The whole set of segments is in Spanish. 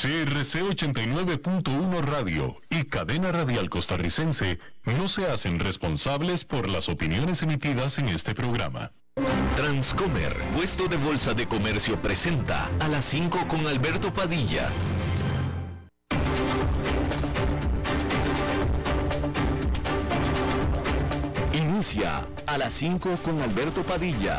CRC 89.1 Radio y Cadena Radial Costarricense no se hacen responsables por las opiniones emitidas en este programa. Transcomer, puesto de bolsa de comercio, presenta a las 5 con Alberto Padilla. Inicia a las 5 con Alberto Padilla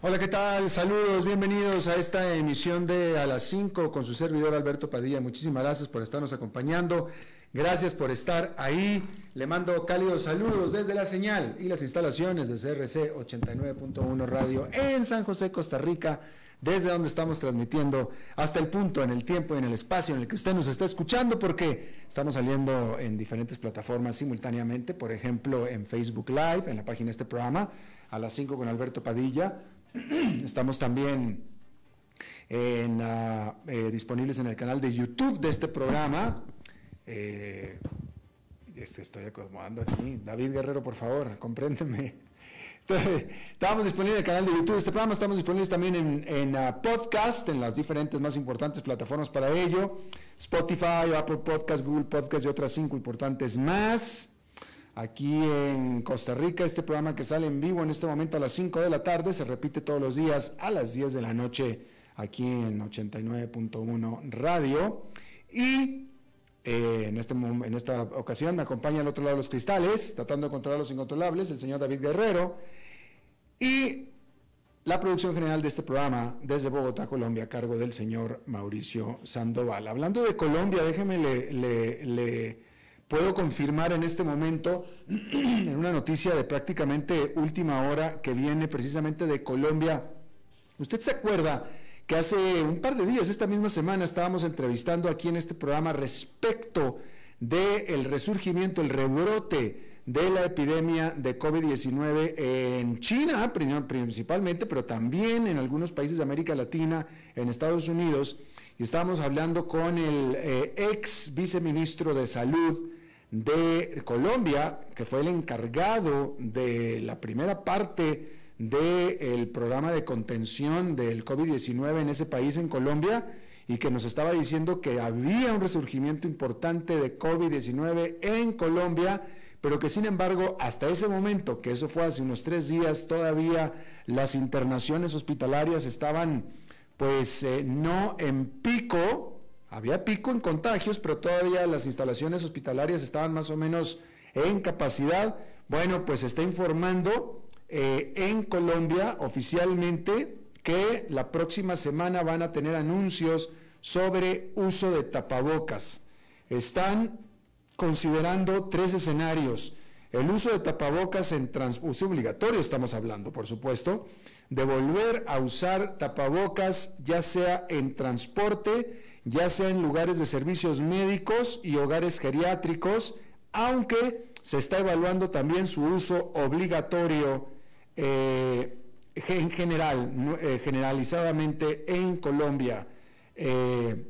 Hola, ¿qué tal? Saludos, bienvenidos a esta emisión de A las 5 con su servidor Alberto Padilla. Muchísimas gracias por estarnos acompañando. Gracias por estar ahí. Le mando cálidos saludos desde la señal y las instalaciones de CRC 89.1 Radio en San José, Costa Rica, desde donde estamos transmitiendo hasta el punto, en el tiempo y en el espacio en el que usted nos está escuchando, porque estamos saliendo en diferentes plataformas simultáneamente, por ejemplo, en Facebook Live, en la página de este programa, a las 5 con Alberto Padilla. Estamos también en, ah, eh, disponibles en el canal de YouTube de este programa eh, este, estoy acomodando aquí. David Guerrero, por favor, compréndeme. Estamos disponibles en el canal de YouTube de este programa, estamos disponibles también en, uh, podcast, en las diferentes más importantes plataformas para ello, Spotify, Apple Podcast, Google Podcast y otras cinco importantes más. Aquí en Costa Rica, este programa que sale en vivo en este momento a las 5 de la tarde, se repite todos los días a las 10 de la noche aquí en 89.1 Radio. Y eh, en, este, en esta ocasión me acompaña al otro lado de los cristales, tratando de controlar los incontrolables, el señor David Guerrero. Y la producción general de este programa desde Bogotá, Colombia, a cargo del señor Mauricio Sandoval. Hablando de Colombia, déjeme le, le puedo confirmar en este momento, en una noticia de prácticamente última hora que viene precisamente de Colombia. ¿Usted se acuerda? que hace un par de días, esta misma semana, estábamos entrevistando aquí en este programa respecto del resurgimiento, el rebrote de la epidemia de COVID-19 en China principalmente, pero también en algunos países de América Latina, en Estados Unidos. Y estábamos hablando con el eh, ex viceministro de Salud de Colombia, que fue el encargado de la primera parte del programa de contención del COVID-19 en ese país, en Colombia, y que nos estaba diciendo que había un resurgimiento importante de COVID-19 en Colombia, pero que sin embargo hasta ese momento, que eso fue hace unos tres días, todavía las internaciones hospitalarias estaban pues eh, no en pico, había pico en contagios, pero todavía las instalaciones hospitalarias estaban más o menos en capacidad. Bueno, pues está informando eh, en Colombia oficialmente que la próxima semana van a tener anuncios sobre uso de tapabocas. Están considerando tres escenarios. El uso de tapabocas en uso obligatorio, estamos hablando, por supuesto, de volver a usar tapabocas ya sea en transporte, ya sea en lugares de servicios médicos y hogares geriátricos, aunque se está evaluando también su uso obligatorio eh, en general, eh, generalizadamente en Colombia, eh,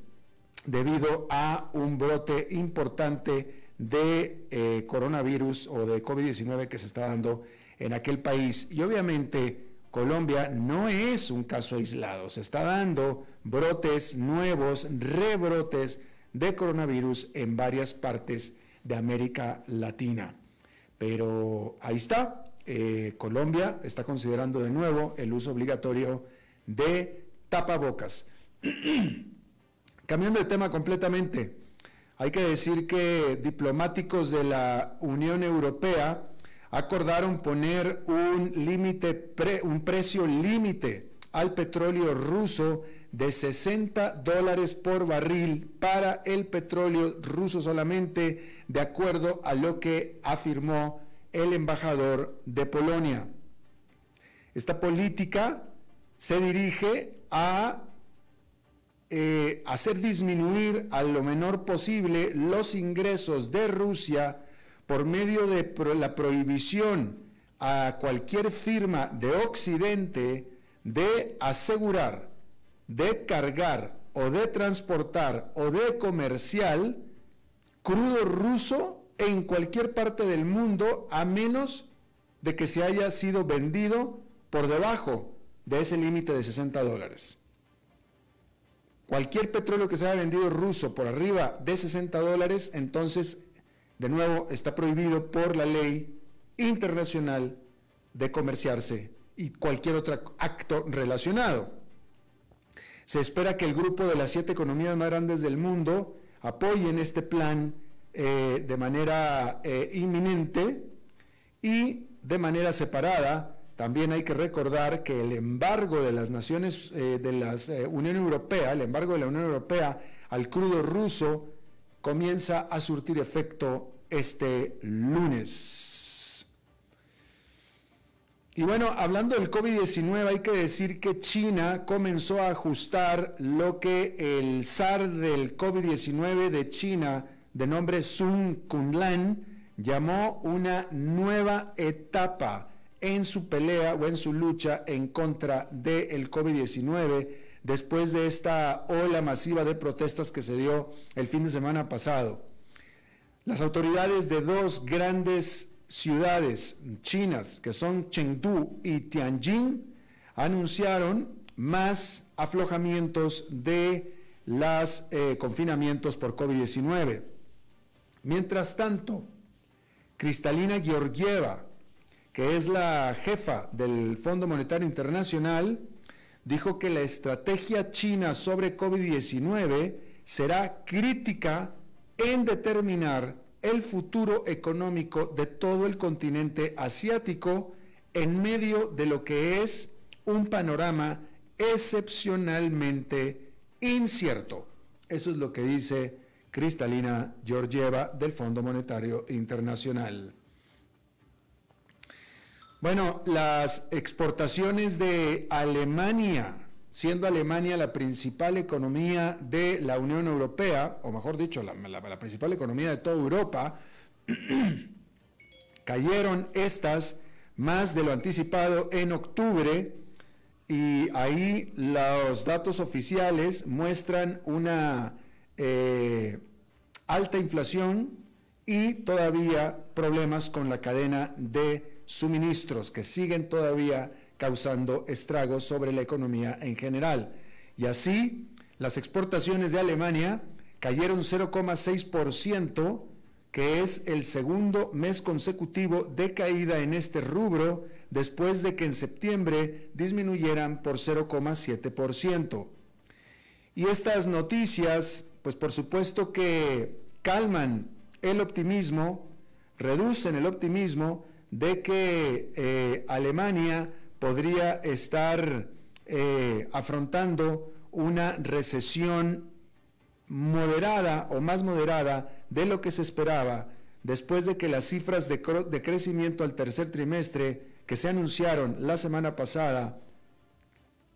debido a un brote importante de coronavirus o de COVID-19 que se está dando en aquel país. Y obviamente Colombia no es un caso aislado, se está dando brotes nuevos, rebrotes de coronavirus en varias partes de América Latina. Pero ahí está, eh, Colombia está considerando de nuevo el uso obligatorio de tapabocas. Cambiando de tema completamente, hay que decir que diplomáticos de la Unión Europea acordaron poner un límite, un precio límite al petróleo ruso de 60 dólares por barril para el petróleo ruso solamente, de acuerdo a lo que afirmó el embajador de Polonia. Esta política se dirige a eh, hacer disminuir a lo menor posible los ingresos de Rusia por medio de la prohibición a cualquier firma de Occidente de asegurar, de cargar o de transportar o de comercial crudo ruso en cualquier parte del mundo a menos de que se haya sido vendido por debajo de ese límite de 60 dólares. Cualquier petróleo que se haya vendido ruso por arriba de 60 dólares, entonces, de nuevo, está prohibido por la ley internacional de comerciarse y cualquier otro acto relacionado. Se espera que el grupo de las siete economías más grandes del mundo apoyen este plan eh, de manera eh, inminente y de manera separada. También hay que recordar que el embargo de las naciones eh, de la Unión Europea, el embargo de la Unión Europea al crudo ruso, comienza a surtir efecto este lunes. Y bueno, hablando del COVID-19, hay que decir que China comenzó a ajustar lo que el SAR del COVID-19 de China, de nombre Sun Kunlan, llamó una nueva etapa en su pelea o en su lucha en contra del COVID-19 después de esta ola masiva de protestas que se dio el fin de semana pasado. Las autoridades de dos grandes ciudades chinas, que son Chengdu y Tianjin, anunciaron más aflojamientos de los eh, confinamientos por COVID-19. Mientras tanto, Cristalina Georgieva, que es la jefa del Fondo Monetario Internacional, dijo que la estrategia china sobre COVID-19 será crítica en determinar el futuro económico de todo el continente asiático en medio de lo que es un panorama excepcionalmente incierto. Eso es lo que dice Cristalina Georgieva del Fondo Monetario Internacional. Bueno, las exportaciones de Alemania siendo Alemania la principal economía de la Unión Europea, o mejor dicho, la, principal economía de toda Europa, cayeron estas más de lo anticipado en octubre y ahí los datos oficiales muestran una eh, alta inflación y todavía problemas con la cadena de suministros que siguen todavía causando estragos sobre la economía en general. Y así, las exportaciones de Alemania cayeron 0,6%, que es el segundo mes consecutivo de caída en este rubro, después de que en septiembre disminuyeran por 0,7%. Y estas noticias, pues por supuesto que calman el optimismo, reducen el optimismo de que eh, Alemania podría estar eh, afrontando una recesión moderada o más moderada de lo que se esperaba después de que las cifras de, crecimiento al tercer trimestre que se anunciaron la semana pasada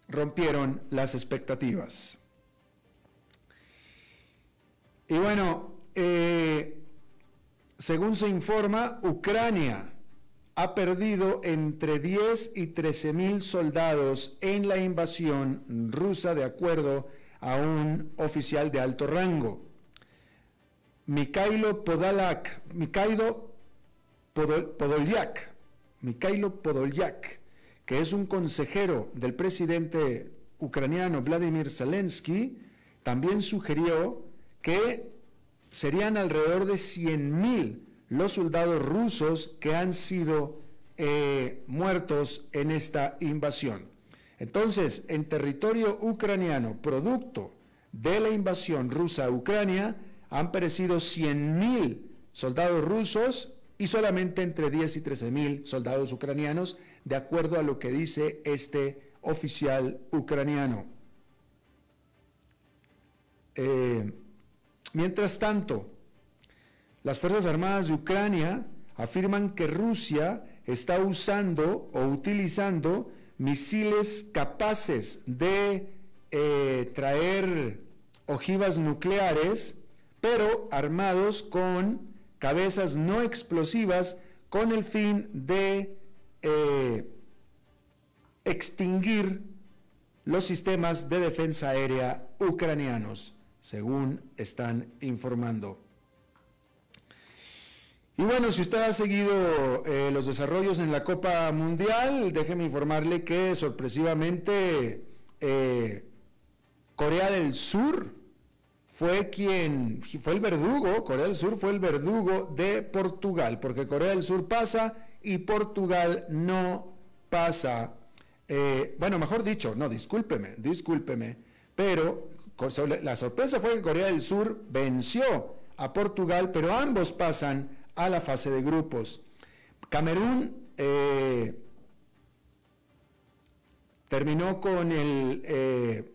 rompieron las expectativas. Y bueno, eh, según se informa, Ucrania ha perdido entre 10 y 13 mil soldados en la invasión rusa, de acuerdo a un oficial de alto rango. Mikhailo Podolyak, Mikhailo Podolyak, Mikhailo Podolyak, que es un consejero del presidente ucraniano Vladimir Zelensky, también sugirió que serían alrededor de 100 mil los soldados rusos que han sido eh, muertos en esta invasión. Entonces, en territorio ucraniano, producto de la invasión rusa a Ucrania, han perecido 100.000 soldados rusos y solamente entre 10 y 13.000 soldados ucranianos, de acuerdo a lo que dice este oficial ucraniano. Eh, mientras tanto, las Fuerzas Armadas de Ucrania afirman que Rusia está usando o utilizando misiles capaces de eh, traer ojivas nucleares, pero armados con cabezas no explosivas con el fin de eh, extinguir los sistemas de defensa aérea ucranianos, según están informando. Y bueno, si usted ha seguido eh, los desarrollos en la Copa Mundial, déjeme informarle que sorpresivamente eh, Corea del Sur fue quien, fue el verdugo, Corea del Sur fue el verdugo de Portugal, porque Corea del Sur pasa y Portugal no pasa. Eh, bueno, mejor dicho, no, discúlpeme, discúlpeme, pero la sorpresa fue que Corea del Sur venció a Portugal, pero ambos pasan a la fase de grupos. Camerún eh, terminó con eh,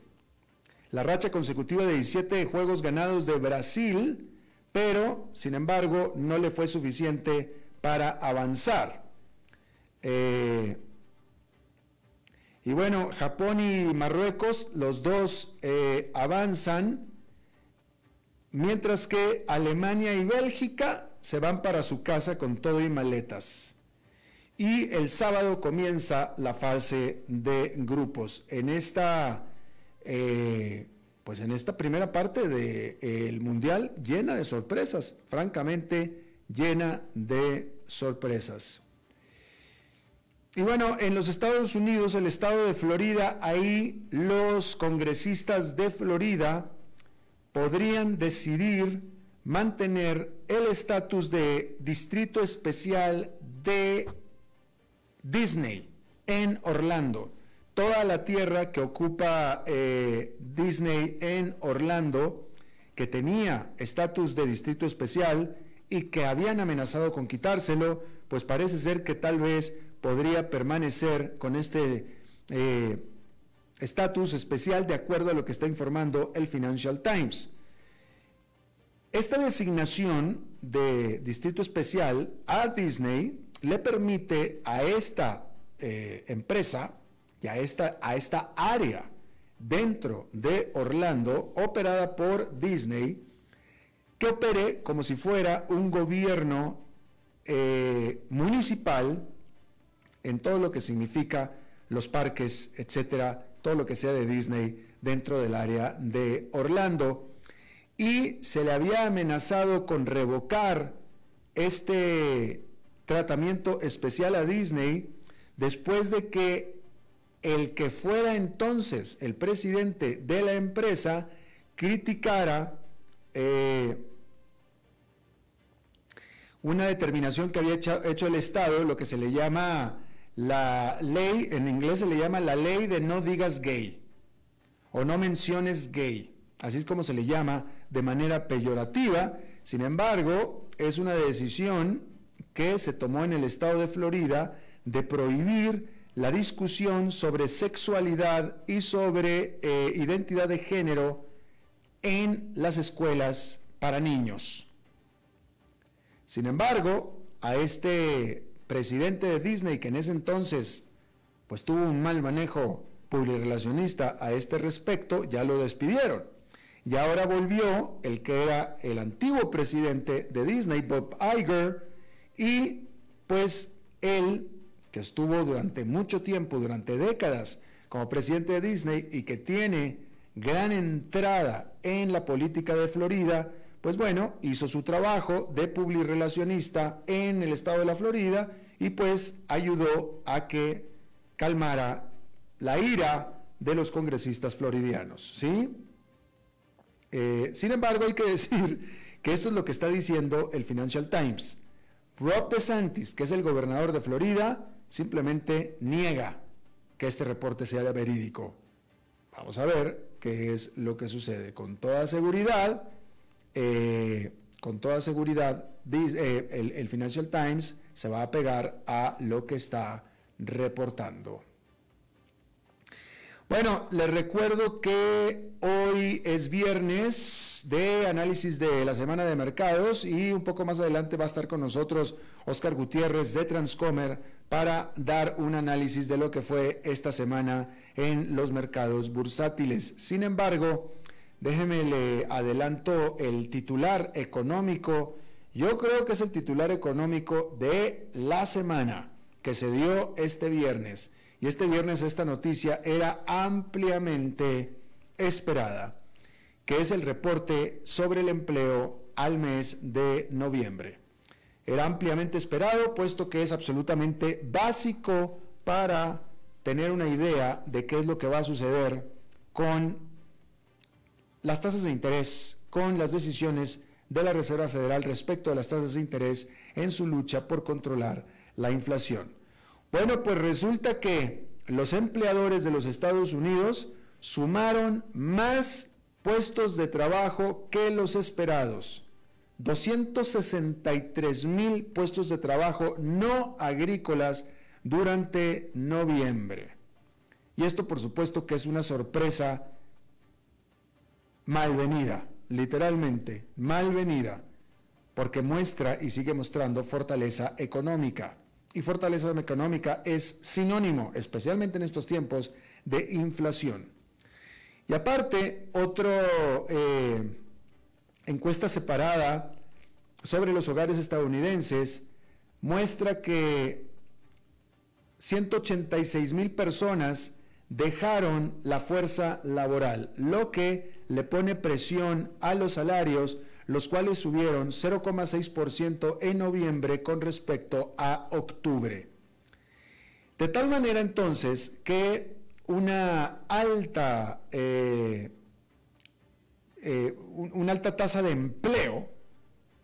la racha consecutiva de 17 juegos ganados de Brasil, pero sin embargo no le fue suficiente para avanzar. Eh, y bueno, Japón y Marruecos, los dos avanzan, mientras que Alemania y Bélgica se van para su casa con todo y maletas. Y el sábado comienza la fase de grupos. En esta, eh, pues en esta primera parte del Mundial llena de sorpresas, francamente llena de sorpresas. Y bueno, en los Estados Unidos, el estado de Florida, ahí los congresistas de Florida podrían decidir mantener el estatus de distrito especial de Disney en Orlando. Toda la tierra que ocupa eh, Disney en Orlando, que tenía estatus de distrito especial y que habían amenazado con quitárselo, pues parece ser que tal vez podría permanecer con este eh, estatus especial de acuerdo a lo que está informando el Financial Times. Esta designación de distrito especial a Disney le permite a esta eh, empresa y a esta, a esta área dentro de Orlando, operada por Disney, que opere como si fuera un gobierno eh, municipal en todo lo que significa los parques, etcétera, todo lo que sea de Disney dentro del área de Orlando. Y se le había amenazado con revocar este tratamiento especial a Disney después de que el que fuera entonces el presidente de la empresa criticara eh, una determinación que había hecho, hecho, el Estado, lo que se le llama la ley, en inglés se le llama la ley de no digas gay o no menciones gay, así es como se le llama de manera peyorativa, sin embargo, es una decisión que se tomó en el estado de Florida de prohibir la discusión sobre sexualidad y sobre eh, identidad de género en las escuelas para niños. Sin embargo, a este presidente de Disney, que en ese entonces pues tuvo un mal manejo publirelacionista a este respecto, ya lo despidieron. Y ahora volvió el que era el antiguo presidente de Disney, Bob Iger, y pues él, que estuvo durante mucho tiempo, durante décadas, como presidente de Disney y que tiene gran entrada en la política de Florida, pues bueno, hizo su trabajo de publirelacionista en el estado de la Florida y pues ayudó a que calmara la ira de los congresistas floridianos, ¿sí? Eh, sin embargo, hay que decir que esto es lo que está diciendo el Financial Times. Rob DeSantis, que es el gobernador de Florida, simplemente niega que este reporte sea verídico. Vamos a ver qué es lo que sucede. Con toda seguridad, eh, con toda seguridad, eh, el, Financial Times se va a pegar a lo que está reportando. Bueno, les recuerdo que hoy es viernes de análisis de la semana de mercados y un poco más adelante va a estar con nosotros Oscar Gutiérrez de Transcomer para dar un análisis de lo que fue esta semana en los mercados bursátiles. Sin embargo, Déjeme le adelanto el titular económico. Yo creo que es el titular económico de la semana, que se dio este viernes, y este viernes esta noticia era ampliamente esperada, que es el reporte sobre el empleo al mes de noviembre. Era ampliamente esperado, puesto que es absolutamente básico para tener una idea de qué es lo que va a suceder con las tasas de interés, con las decisiones de la Reserva Federal respecto a las tasas de interés en su lucha por controlar la inflación. Bueno, pues resulta que los empleadores de los Estados Unidos sumaron más puestos de trabajo que los esperados. 263 mil puestos de trabajo no agrícolas durante noviembre. Y esto por supuesto que es una sorpresa malvenida, literalmente malvenida, porque muestra y sigue mostrando fortaleza económica. Y fortaleza económica es sinónimo, especialmente en estos tiempos, de inflación. Y aparte, otra eh, encuesta separada sobre los hogares estadounidenses muestra que 186 mil personas dejaron la fuerza laboral, lo que le pone presión a los salarios, los cuales subieron 0,6% en noviembre con respecto a octubre. De tal manera entonces que una alta, eh, eh, alta tasa de empleo,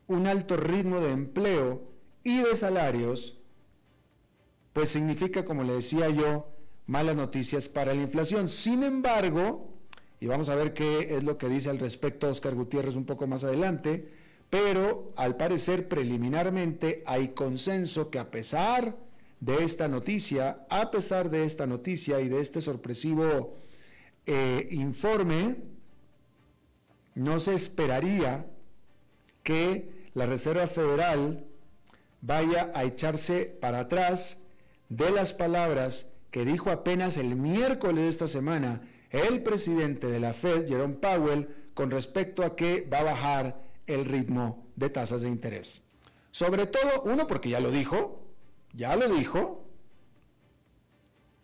un alto ritmo de empleo y de salarios, pues significa, como le decía yo, malas noticias para la inflación. Sin embargo, y vamos a ver qué es lo que dice al respecto Oscar Gutiérrez un poco más adelante, pero al parecer preliminarmente hay consenso que a pesar de esta noticia, a pesar de esta noticia y de este sorpresivo eh, informe, no se esperaría que la Reserva Federal vaya a echarse para atrás de las palabras que dijo apenas el miércoles de esta semana el presidente de la Fed, Jerome Powell, con respecto a que va a bajar el ritmo de tasas de interés. Sobre todo, uno, porque ya lo dijo, ya lo dijo.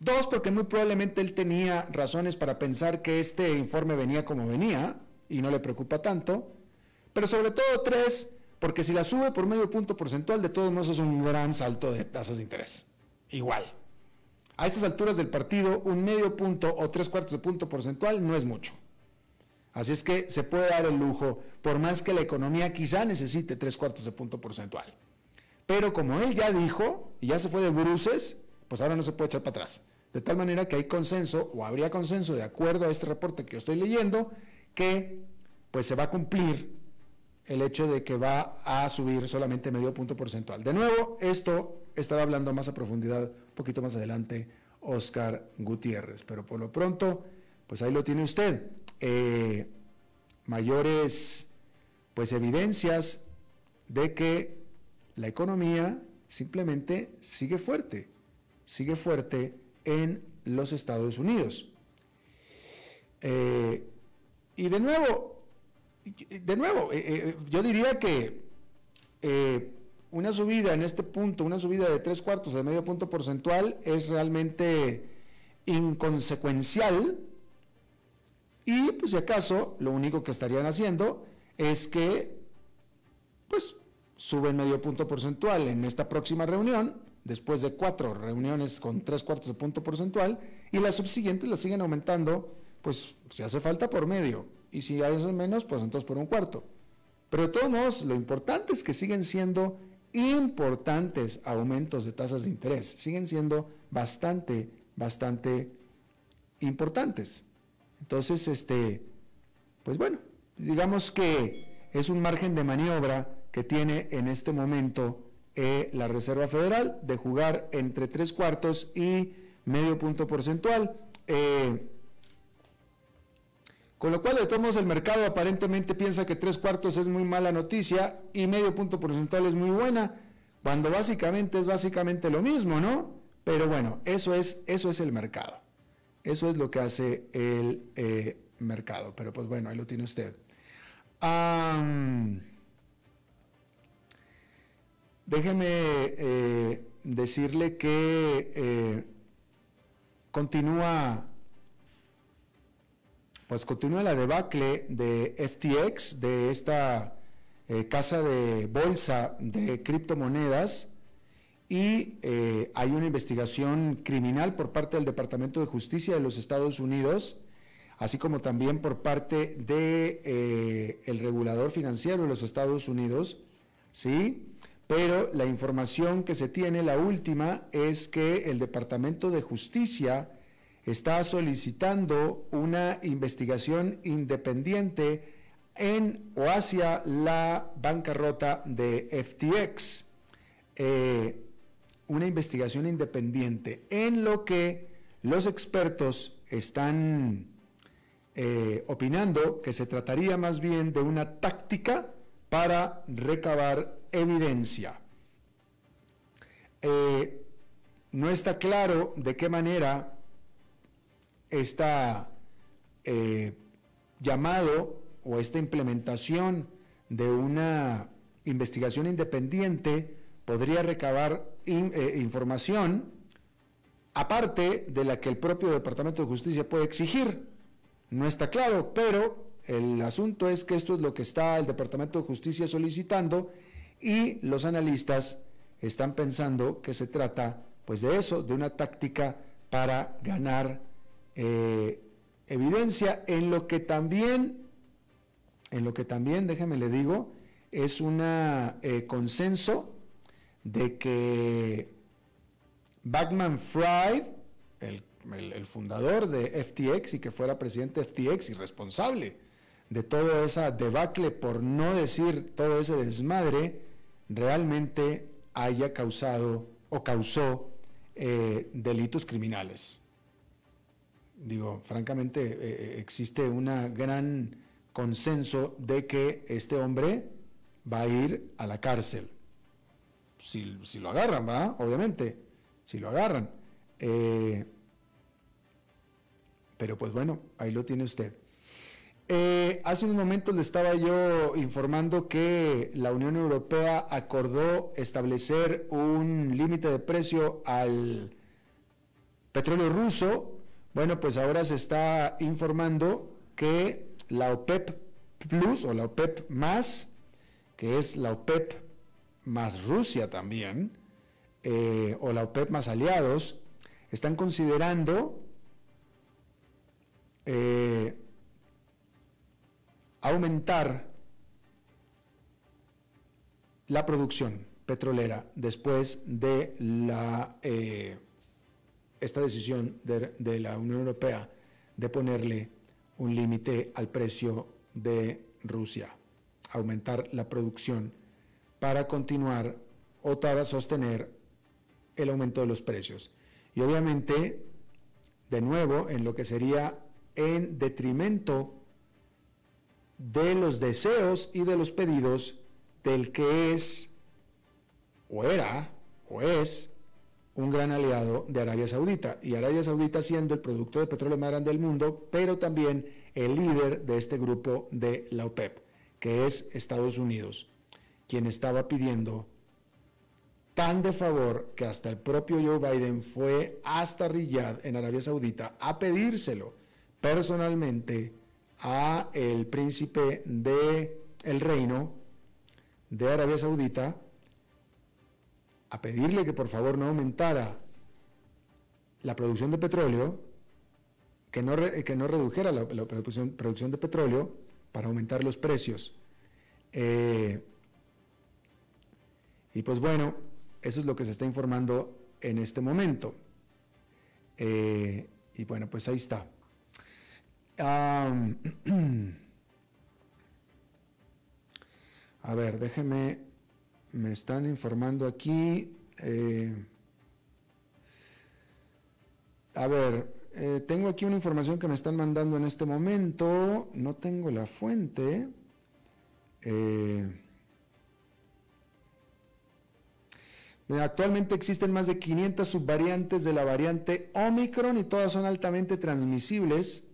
Dos, porque muy probablemente él tenía razones para pensar que este informe venía como venía y no le preocupa tanto. Pero sobre todo, tres, porque si la sube por medio punto porcentual, de todos modos es un gran salto de tasas de interés igual. A estas alturas del partido, un medio punto o tres cuartos de punto porcentual no es mucho. Así es que se puede dar el lujo, por más que la economía quizá necesite tres cuartos de punto porcentual. Pero como él ya dijo, y ya se fue de bruces, pues ahora no se puede echar para atrás. De tal manera que hay consenso, o habría consenso de acuerdo a este reporte que yo estoy leyendo, que pues se va a cumplir el hecho de que va a subir solamente medio punto porcentual. De nuevo, esto estará hablando más a profundidad un poquito más adelante Oscar Gutiérrez, pero por lo pronto, pues ahí lo tiene usted. Eh, mayores pues evidencias de que la economía simplemente sigue fuerte, sigue fuerte en los Estados Unidos. Eh, y de nuevo, de nuevo, eh, yo diría que una subida en este punto, una subida de tres cuartos de medio punto porcentual es realmente inconsecuencial y pues si acaso lo único que estarían haciendo es que pues suben medio punto porcentual en esta próxima reunión, después de cuatro reuniones con tres cuartos de punto porcentual y las subsiguientes las siguen aumentando pues si hace falta por medio y si hace menos pues entonces por un cuarto. Pero de todos modos, lo importante es que siguen siendo importantes aumentos de tasas de interés. Siguen siendo bastante, bastante importantes. Entonces, este, pues bueno, digamos que es un margen de maniobra que tiene en este momento eh, la Reserva Federal de jugar entre tres cuartos y medio punto porcentual. Eh, con lo cual, de todos modos, el mercado aparentemente piensa que tres cuartos es muy mala noticia y medio punto porcentual es muy buena, cuando básicamente es básicamente lo mismo, ¿no? Pero bueno, eso es, eso es el mercado. Eso es lo que hace el eh, mercado. Pero pues bueno, ahí lo tiene usted. déjeme eh, decirle que eh, continúa, pues continúa la debacle de FTX, de esta eh, casa de bolsa de criptomonedas, y eh, hay una investigación criminal por parte del Departamento de Justicia de los Estados Unidos, así como también por parte del de, el regulador financiero de los Estados Unidos, ¿sí? pero la información que se tiene, la última, es que el Departamento de Justicia está solicitando una investigación independiente en o hacia la bancarrota de FTX. Eh, una investigación independiente en lo que los expertos están eh, opinando que se trataría más bien de una táctica para recabar evidencia. Eh, no está claro de qué manera está eh, llamado o esta implementación de una investigación independiente podría recabar eh, información aparte de la que el propio Departamento de Justicia puede exigir. No está claro, pero el asunto es que esto es lo que está el Departamento de Justicia solicitando y los analistas están pensando que se trata pues de eso, de una táctica para ganar eh, evidencia en lo que también, en lo que también, déjeme le digo, es un eh, consenso de que Backman Fried, el, fundador de FTX y que fuera presidente de FTX y responsable de toda esa debacle, por no decir todo ese desmadre, realmente haya causado o causó eh, delitos criminales. Digo, francamente, eh, eh, existe un gran consenso de que este hombre va a ir a la cárcel. Si, si lo agarran, ¿va? Obviamente, si lo agarran. pero pues bueno, ahí lo tiene usted. Eh, hace unos momentos le estaba yo informando que la Unión Europea acordó establecer un límite de precio al petróleo ruso. Bueno, pues ahora se está informando que la OPEP Plus o la OPEP más, que es la OPEP más Rusia también, eh, o la OPEP más aliados, están considerando eh, aumentar la producción petrolera después de la, eh, esta decisión de, la Unión Europea de ponerle un límite al precio de Rusia, aumentar la producción para continuar o para sostener el aumento de los precios. Y obviamente, de nuevo, en lo que sería en detrimento de los deseos y de los pedidos del que es o era o es un gran aliado de Arabia Saudita. Y Arabia Saudita siendo el producto de petróleo más grande del mundo, pero también el líder de este grupo de la OPEP, que es Estados Unidos, quien estaba pidiendo tan de favor que hasta el propio Joe Biden fue hasta Riyadh en Arabia Saudita a pedírselo personalmente a el príncipe de el reino de Arabia Saudita a pedirle que por favor no aumentara la producción de petróleo, que no, que no redujera la, producción, producción, de petróleo para aumentar los precios. Eh, y pues bueno, eso es lo que se está informando en este momento. Eh, y bueno, pues ahí está. a ver, déjeme, me están informando aquí. Eh, a ver, eh, tengo aquí una información que me están mandando en este momento. No tengo la fuente. Eh, actualmente existen más de 500 subvariantes de la variante Omicron y todas son altamente transmisibles.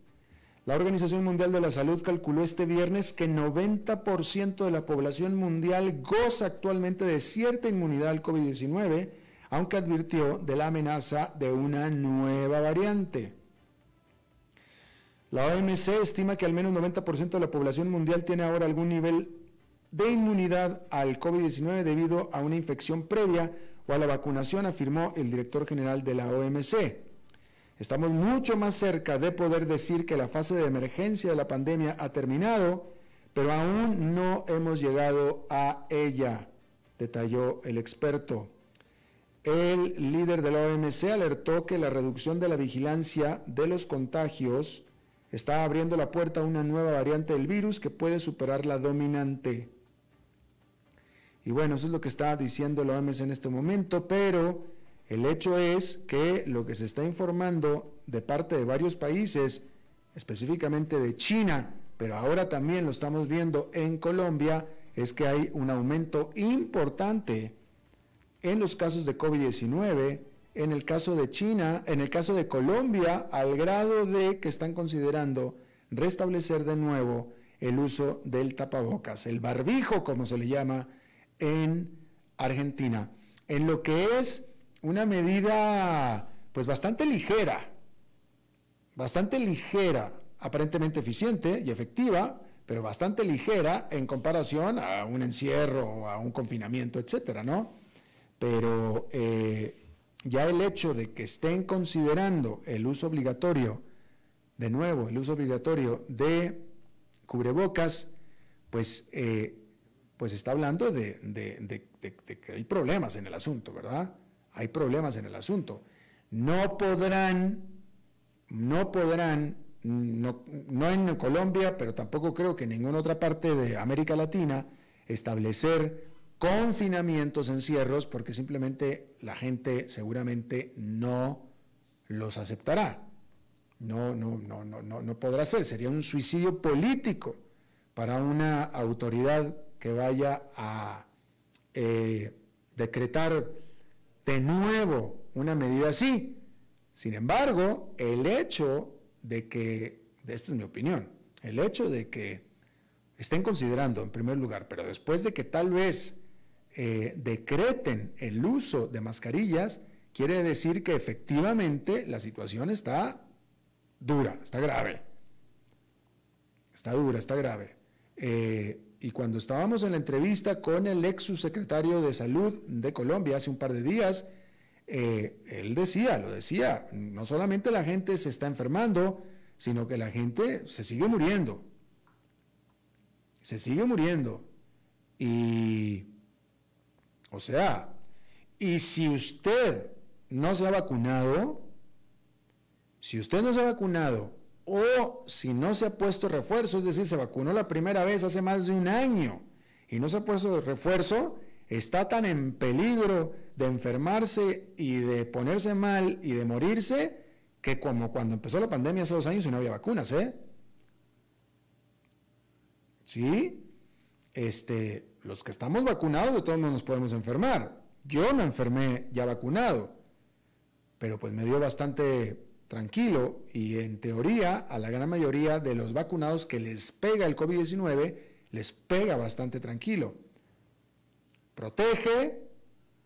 La Organización Mundial de la Salud calculó este viernes que 90% de la población mundial goza actualmente de cierta inmunidad al COVID-19, aunque advirtió de la amenaza de una nueva variante. La OMC estima que al menos 90% de la población mundial tiene ahora algún nivel de inmunidad al COVID-19 debido a una infección previa o a la vacunación, afirmó el director general de la OMC. Estamos mucho más cerca de poder decir que la fase de emergencia de la pandemia ha terminado, pero aún no hemos llegado a ella, detalló el experto. El líder de la OMC alertó que la reducción de la vigilancia de los contagios está abriendo la puerta a una nueva variante del virus que puede superar la dominante. Y bueno, eso es lo que está diciendo la OMS en este momento, pero el hecho es que lo que se está informando de parte de varios países, específicamente de China, pero ahora también lo estamos viendo en Colombia, es que hay un aumento importante en los casos de COVID-19, en el caso de China, en el caso de Colombia, al grado de que están considerando restablecer de nuevo el uso del tapabocas, el barbijo, como se le llama en Argentina, en lo que es una medida pues bastante ligera, bastante ligera, aparentemente eficiente y efectiva, pero bastante ligera en comparación a un encierro a un confinamiento, etcétera, ¿no? Pero eh, ya el hecho de que estén considerando el uso obligatorio, de nuevo, el uso obligatorio de cubrebocas, pues eh, pues está hablando de, que hay problemas en el asunto, ¿verdad? Hay problemas en el asunto. No podrán, no podrán, no, en Colombia, pero tampoco creo que en ninguna otra parte de América Latina, establecer confinamientos, encierros, porque simplemente la gente seguramente no los aceptará. No, no, no, no, no, no podrá ser. Sería un suicidio político para una autoridad que vaya a eh, decretar de nuevo una medida así. Sin embargo, el hecho de que, esta es mi opinión, el hecho de que estén considerando en primer lugar, pero después de que tal vez eh, decreten el uso de mascarillas, quiere decir que efectivamente la situación está dura, está grave. Está dura, está grave. Eh, y cuando estábamos en la entrevista con el ex subsecretario de Salud de Colombia hace un par de días, eh, él decía, lo decía, no solamente la gente se está enfermando, sino que la gente se sigue muriendo. Se sigue muriendo. Y, o sea, y si usted no se ha vacunado, si usted no se ha vacunado o si no se ha puesto refuerzo, es decir, se vacunó la primera vez hace más de un año y no se ha puesto refuerzo, está tan en peligro de enfermarse y de ponerse mal y de morirse que como cuando empezó la pandemia hace dos años y no había vacunas, ¿eh? ¿Sí? Este, los que estamos vacunados de todos modos nos podemos enfermar. Yo me enfermé ya vacunado, pero pues me dio bastante tranquilo y en teoría a la gran mayoría de los vacunados que les pega el COVID-19 les pega bastante tranquilo. Protege,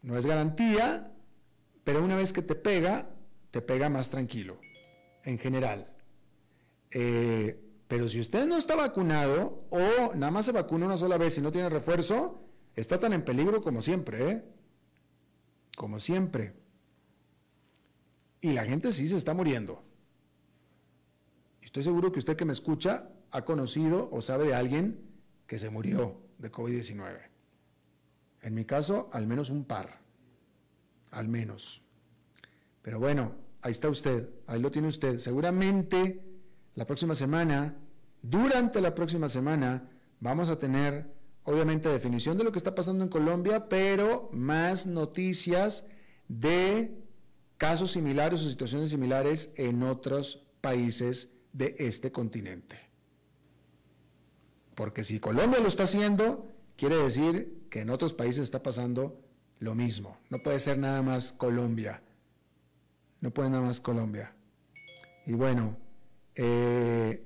no es garantía, pero una vez que te pega, te pega más tranquilo, en general. Eh, pero si usted no está vacunado o nada más se vacuna una sola vez y no tiene refuerzo, está tan en peligro como siempre, ¿eh? Como siempre. Y la gente sí se está muriendo. Estoy seguro que usted que me escucha ha conocido o sabe de alguien que se murió de COVID-19. En mi caso, al menos un par. Al menos. Pero bueno, ahí está usted, ahí lo tiene usted. Seguramente la próxima semana, durante la próxima semana, vamos a tener, obviamente, definición de lo que está pasando en Colombia, pero más noticias de casos similares o situaciones similares en otros países de este continente. Porque si Colombia lo está haciendo, quiere decir que en otros países está pasando lo mismo. No puede ser nada más Colombia. No puede nada más Colombia. Y bueno, eh,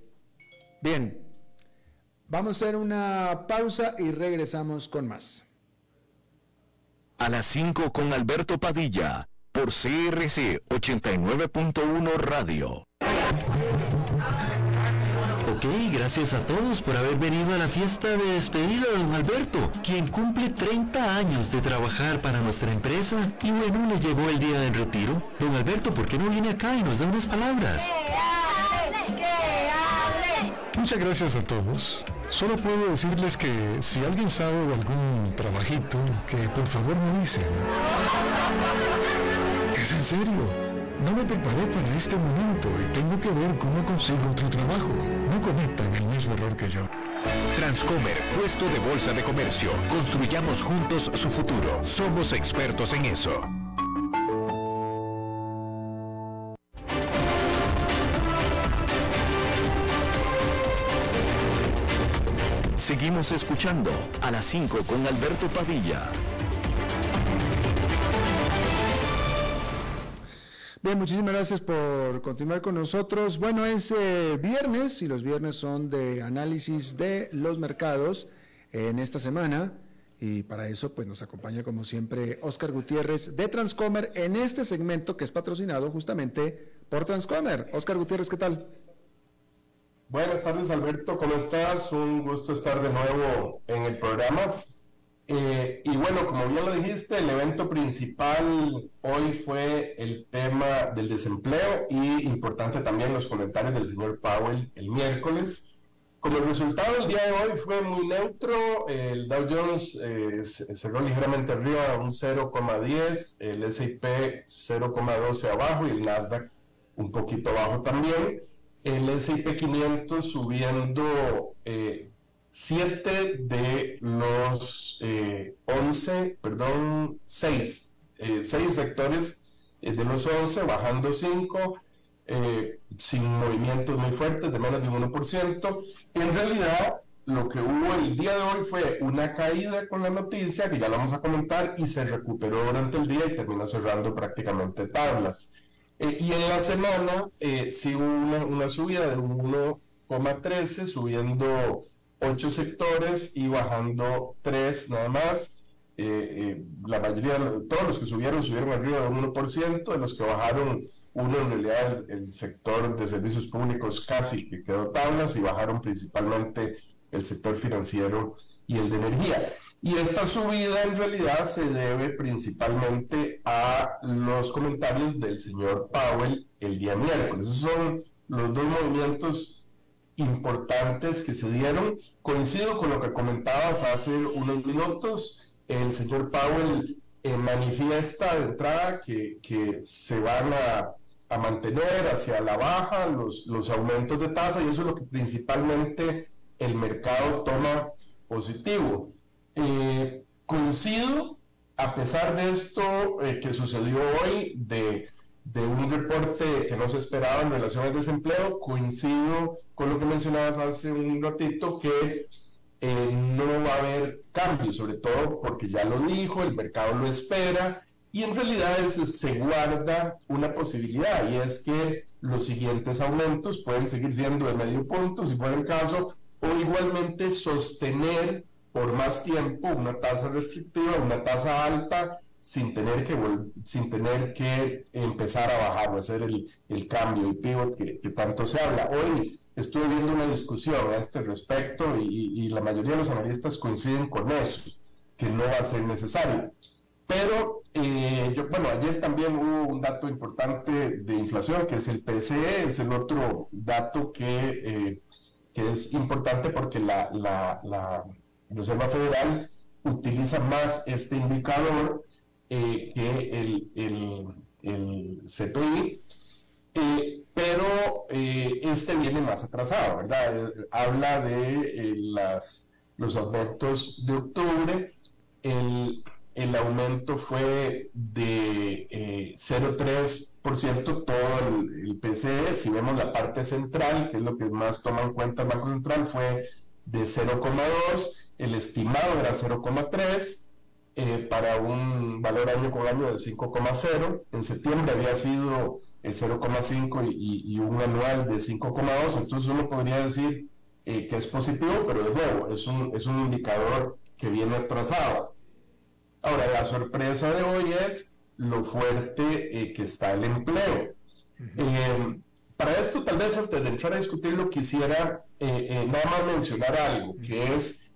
bien, vamos a hacer una pausa y regresamos con más. a las 5 con Alberto Padilla por CRC 89.1 Radio. Ok, gracias a todos por haber venido a la fiesta de despedida de don Alberto, quien cumple 30 años de trabajar para nuestra empresa y bueno, le llegó el día del retiro. Don Alberto, ¿por qué no viene acá y nos da unas palabras? Muchas gracias a todos. Solo puedo decirles que si alguien sabe de algún trabajito, que por favor me dicen. Es en serio. No me preparé para este momento y tengo que ver cómo consigo otro trabajo. No cometan el mismo error que yo. Transcomer, puesto de bolsa de comercio. Construyamos juntos su futuro. Somos expertos en eso. Seguimos escuchando a las 5 con Alberto Padilla. Bien, muchísimas gracias por continuar con nosotros. Bueno, es eh, viernes y los viernes son de análisis de los mercados en esta semana. Y para eso, pues nos acompaña como siempre Oscar Gutiérrez de Transcomer en este segmento que es patrocinado justamente por Transcomer. Oscar Gutiérrez, ¿qué tal? Buenas tardes, Alberto, ¿cómo estás? Un gusto estar de nuevo en el programa. Eh, y bueno, como bien lo dijiste, el evento principal hoy fue el tema del desempleo y importante también los comentarios del señor Powell el miércoles. Como el resultado del día de hoy fue muy neutro, el Dow Jones eh, cerró ligeramente arriba, un 0,10, el S&P 0,12 abajo y el Nasdaq un poquito abajo también. El S&P 500 subiendo eh, de los eh, 11, perdón, seis, eh, seis sectores de los 11, bajando 5, eh, sin movimientos muy fuertes, de menos de un 1%. En realidad, lo que hubo el día de hoy fue una caída con la noticia, que ya la vamos a comentar, y se recuperó durante el día y terminó cerrando prácticamente tablas. Y en la semana sí hubo una, una subida de un 1,13, subiendo ocho sectores y bajando tres nada más. Eh, eh, la mayoría, todos los que subieron, subieron arriba de un 1%, de los que bajaron, uno en realidad el, sector de servicios públicos casi que quedó tablas y bajaron principalmente el sector financiero y el de energía. Y esta subida en realidad se debe principalmente a los comentarios del señor Powell el día miércoles. Esos son los dos movimientos importantes que se dieron. Coincido con lo que comentabas hace unos minutos. El señor Powell eh, manifiesta de entrada que, que se van a, a, mantener hacia la baja los, los aumentos de tasa y eso es lo que principalmente el mercado toma positivo. Eh, coincido, a pesar de esto eh, que sucedió hoy, de un reporte que no se esperaba en relación al desempleo, coincido con lo que mencionabas hace un ratito, que eh, no va a haber cambios, sobre todo porque ya lo dijo, el mercado lo espera, y en realidad se guarda una posibilidad, y es que los siguientes aumentos pueden seguir siendo de medio punto, si fuera el caso, o igualmente sostener por más tiempo una tasa restrictiva, una tasa alta, sin tener que, sin tener que empezar a bajar o hacer el, el cambio, el pivot que, que, tanto se habla. Hoy estuve viendo una discusión a este respecto y, y, la mayoría de los analistas coinciden con eso, que no va a ser necesario. Pero, eh, yo, bueno, ayer también hubo un dato importante de inflación, que es el PCE, es el otro dato que, eh, que es importante porque la, la, Reserva Federal utiliza más este indicador eh, que el, el, el CPI, eh, pero eh, este viene más atrasado, ¿verdad? habla de las, los aumentos de octubre, el, el aumento fue de 0,3% todo el, el, PCE, si vemos la parte central, que es lo que más toma en cuenta el Banco Central, fue de 0,2, el estimado era 0,3, eh, para un valor año con año de 5,0. En septiembre había sido el 0,5 y, y, un anual de 5,2. Entonces uno podría decir eh, que es positivo, pero de nuevo es un, es un indicador que viene atrasado. Ahora, la sorpresa de hoy es lo fuerte eh, que está el empleo. Eh, para esto, tal vez antes de entrar a discutirlo, quisiera eh, nada más mencionar algo, que es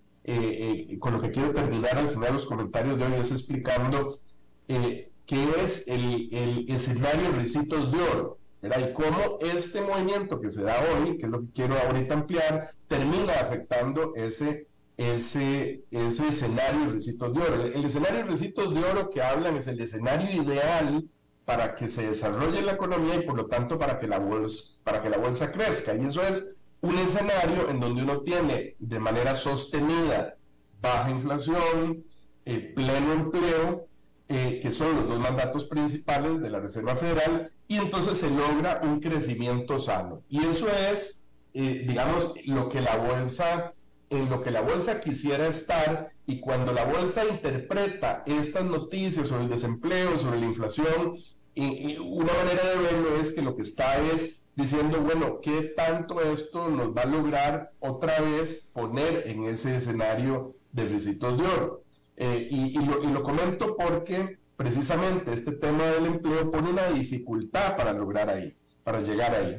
con lo que quiero terminar al final los comentarios de hoy, es explicando qué es el, el escenario Ricitos de Oro. Y cómo este movimiento que se da hoy, que es lo que quiero ahorita ampliar, termina afectando ese, ese, ese escenario recitos de oro. El, escenario recitos de oro que hablan es el escenario ideal para que se desarrolle la economía y por lo tanto para que la bolsa, para que la bolsa crezca. Y eso es un escenario en donde uno tiene de manera sostenida baja inflación, eh, pleno empleo, eh, que son los dos mandatos principales de la Reserva Federal, y entonces se logra un crecimiento sano. Y eso es, eh, digamos, lo que la bolsa, en lo que la bolsa quisiera estar, y cuando la bolsa interpreta estas noticias sobre el desempleo, sobre la inflación, y, una manera de verlo es que lo que está es diciendo, bueno, ¿qué tanto esto nos va a lograr otra vez poner en ese escenario de recitos de oro? Eh, y, lo, y, lo, comento porque precisamente este tema del empleo pone una dificultad para lograr ahí, para llegar ahí.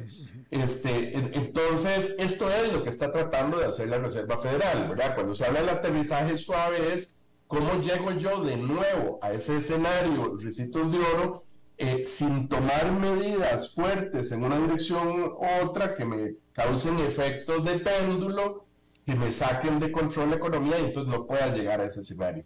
Este, entonces, esto es lo que está tratando de hacer la Reserva Federal, ¿verdad? Cuando se habla del aterrizaje suave es cómo llego yo de nuevo a ese escenario, recitos de oro, eh, sin tomar medidas fuertes en una dirección u otra que me causen efectos de péndulo, que me saquen de control la economía y entonces no pueda llegar a ese escenario.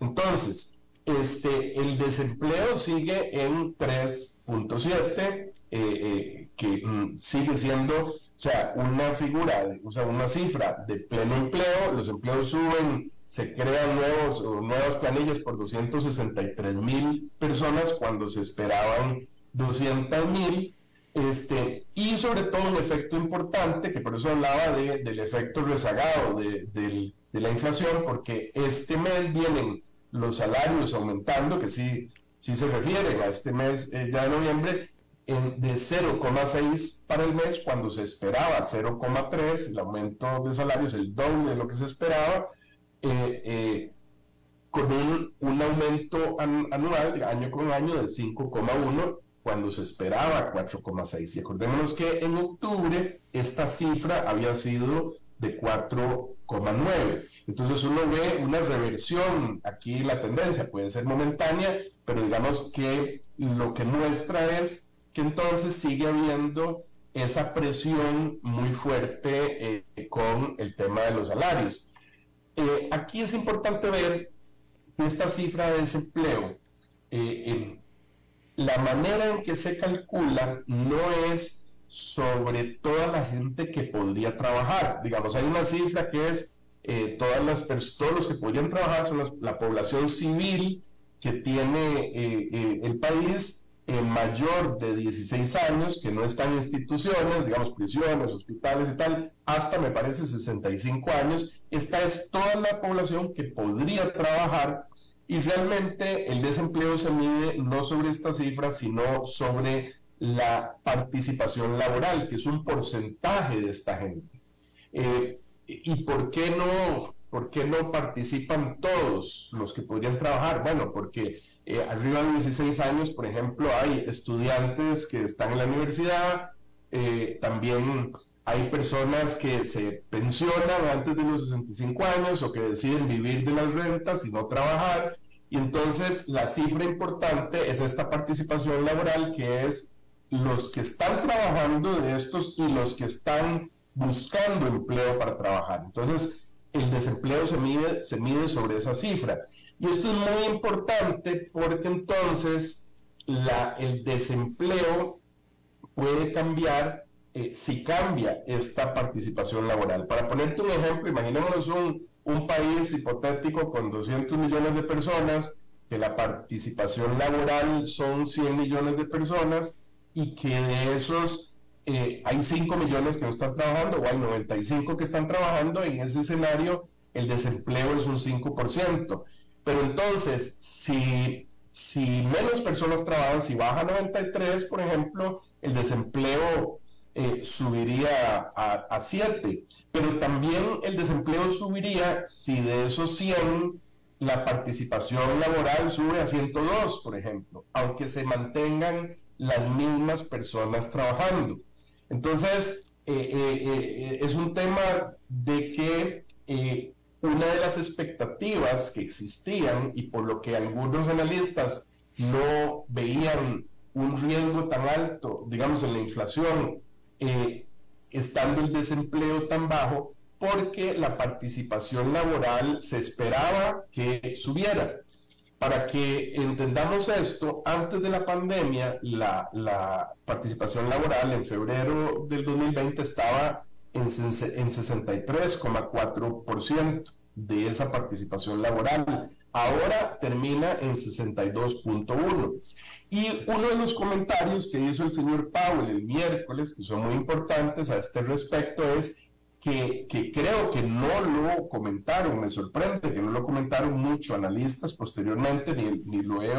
Entonces, este, el desempleo sigue en 3.7, eh, eh, que mm, sigue siendo, o sea, una figura, o sea, una cifra de pleno empleo, los empleos suben, se crean nuevos, nuevas planillas por 263 mil personas cuando se esperaban 200 mil, este, y sobre todo un efecto importante, que por eso hablaba de, del efecto rezagado de, de la inflación, porque este mes vienen los salarios aumentando, que sí, sí se refieren a este mes eh, ya de noviembre, en, de 0,6 para el mes, cuando se esperaba 0,3, el aumento de salarios, el doble de lo que se esperaba, eh, eh, con un, un aumento anual, año con año, de 5,1 cuando se esperaba 4,6. Y acordémonos que en octubre esta cifra había sido de 4,9. Entonces uno ve una reversión, aquí la tendencia puede ser momentánea, pero digamos que lo que muestra es que entonces sigue habiendo esa presión muy fuerte eh, con el tema de los salarios. Eh, aquí es importante ver esta cifra de desempleo, eh, la manera en que se calcula no es sobre toda la gente que podría trabajar. Digamos, hay una cifra que es todas las todos los que podrían trabajar son la población civil que tiene el país mayor de 16 años, que no está en instituciones, digamos, prisiones, hospitales y tal, hasta me parece 65 años. Esta es toda la población que podría trabajar y realmente el desempleo se mide no sobre esta cifra, sino sobre la participación laboral, que es un porcentaje de esta gente. Eh, ¿Y por qué, no, por qué no participan todos los que podrían trabajar? Bueno, porque eh, arriba de 16 años, por ejemplo, hay estudiantes que están en la universidad, eh, también hay personas que se pensionan antes de los 65 años o que deciden vivir de las rentas y no trabajar. Y entonces la cifra importante es esta participación laboral que es los que están trabajando de estos y los que están buscando empleo para trabajar. Entonces, el desempleo se mide, se mide sobre esa cifra. Y esto es muy importante porque entonces la, el desempleo puede cambiar eh, si cambia esta participación laboral. Para ponerte un ejemplo, imaginémonos un, un país hipotético con 200 millones de personas, que la participación laboral son 100 millones de personas, y que de esos eh, hay 5 millones que no están trabajando o hay 95 que están trabajando, en ese escenario el desempleo es un 5%. Pero entonces, si, si menos personas trabajan, si baja 93, por ejemplo, el desempleo eh, subiría a, a 7. Pero también el desempleo subiría si de esos 100 la participación laboral sube a 102, por ejemplo, aunque se mantengan las mismas personas trabajando. Entonces, eh, eh, es un tema de que una de las expectativas que existían y por lo que algunos analistas no veían un riesgo tan alto, digamos, en la inflación, estando el desempleo tan bajo, porque la participación laboral se esperaba que subiera. Para que entendamos esto, antes de la pandemia, la, participación laboral en febrero del 2020 estaba en, en 63,4% de esa participación laboral. Ahora termina en 62.1. Y uno de los comentarios que hizo el señor Powell el miércoles, que son muy importantes a este respecto, es que, creo que no lo comentaron, me sorprende que no lo comentaron mucho analistas posteriormente, ni, ni lo he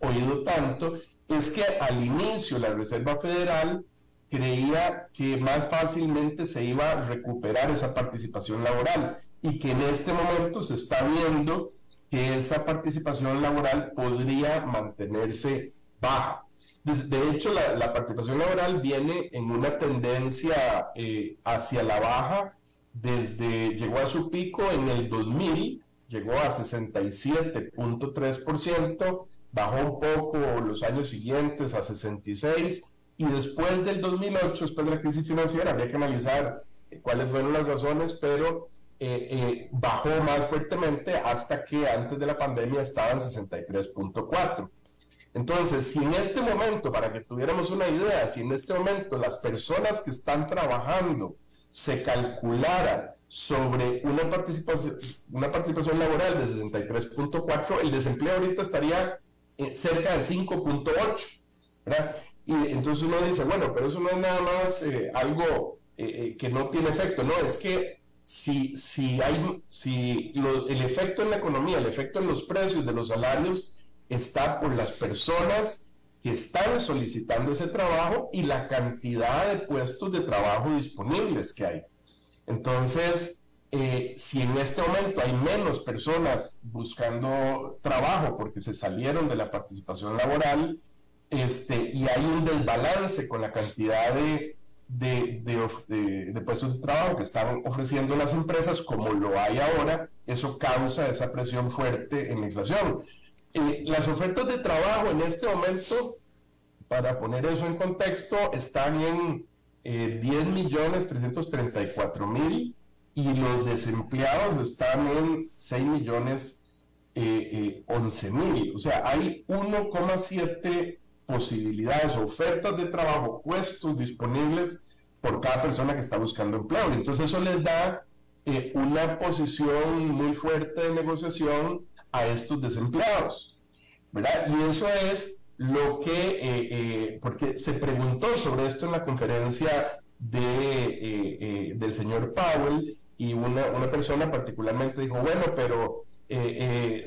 oído tanto, es que al inicio la Reserva Federal creía que más fácilmente se iba a recuperar esa participación laboral y que en este momento se está viendo que esa participación laboral podría mantenerse baja. De hecho, la, participación laboral viene en una tendencia eh, hacia la baja desde, llegó a su pico en el 2000, llegó a 67.3%, bajó un poco los años siguientes a 66 y después del 2008, después de la crisis financiera, habría que analizar eh, cuáles fueron las razones, pero eh, bajó más fuertemente hasta que antes de la pandemia estaba en 63.4. Entonces, si en este momento, para que tuviéramos una idea, si en este momento las personas que están trabajando se calculara sobre una participación, una participación laboral de 63.4, el desempleo ahorita estaría eh, cerca de 5.8, ¿verdad? Y entonces uno dice, bueno, pero eso no es nada más eh, algo eh, que no tiene efecto, no, es que si, si hay, si el efecto en la economía, el efecto en los precios de los salarios, está por las personas que están solicitando ese trabajo y la cantidad de puestos de trabajo disponibles que hay. Entonces, eh, si en este momento hay menos personas buscando trabajo porque se salieron de la participación laboral, este, y hay un desbalance con la cantidad de, de, de, puestos de trabajo que están ofreciendo las empresas, como lo hay ahora, eso causa esa presión fuerte en la inflación. Eh, las ofertas de trabajo en este momento, para poner eso en contexto, están en eh, 10 millones 334 mil y los desempleados están en 6 millones eh, 11 eh, mil. O sea, hay 1,7 posibilidades, ofertas de trabajo, puestos disponibles por cada persona que está buscando empleo. Entonces eso les da eh, una posición muy fuerte de negociación a estos desempleados, ¿verdad? Y eso es lo que, eh, eh, porque se preguntó sobre esto en la conferencia de, eh, del señor Powell y una, una, persona particularmente dijo, bueno, pero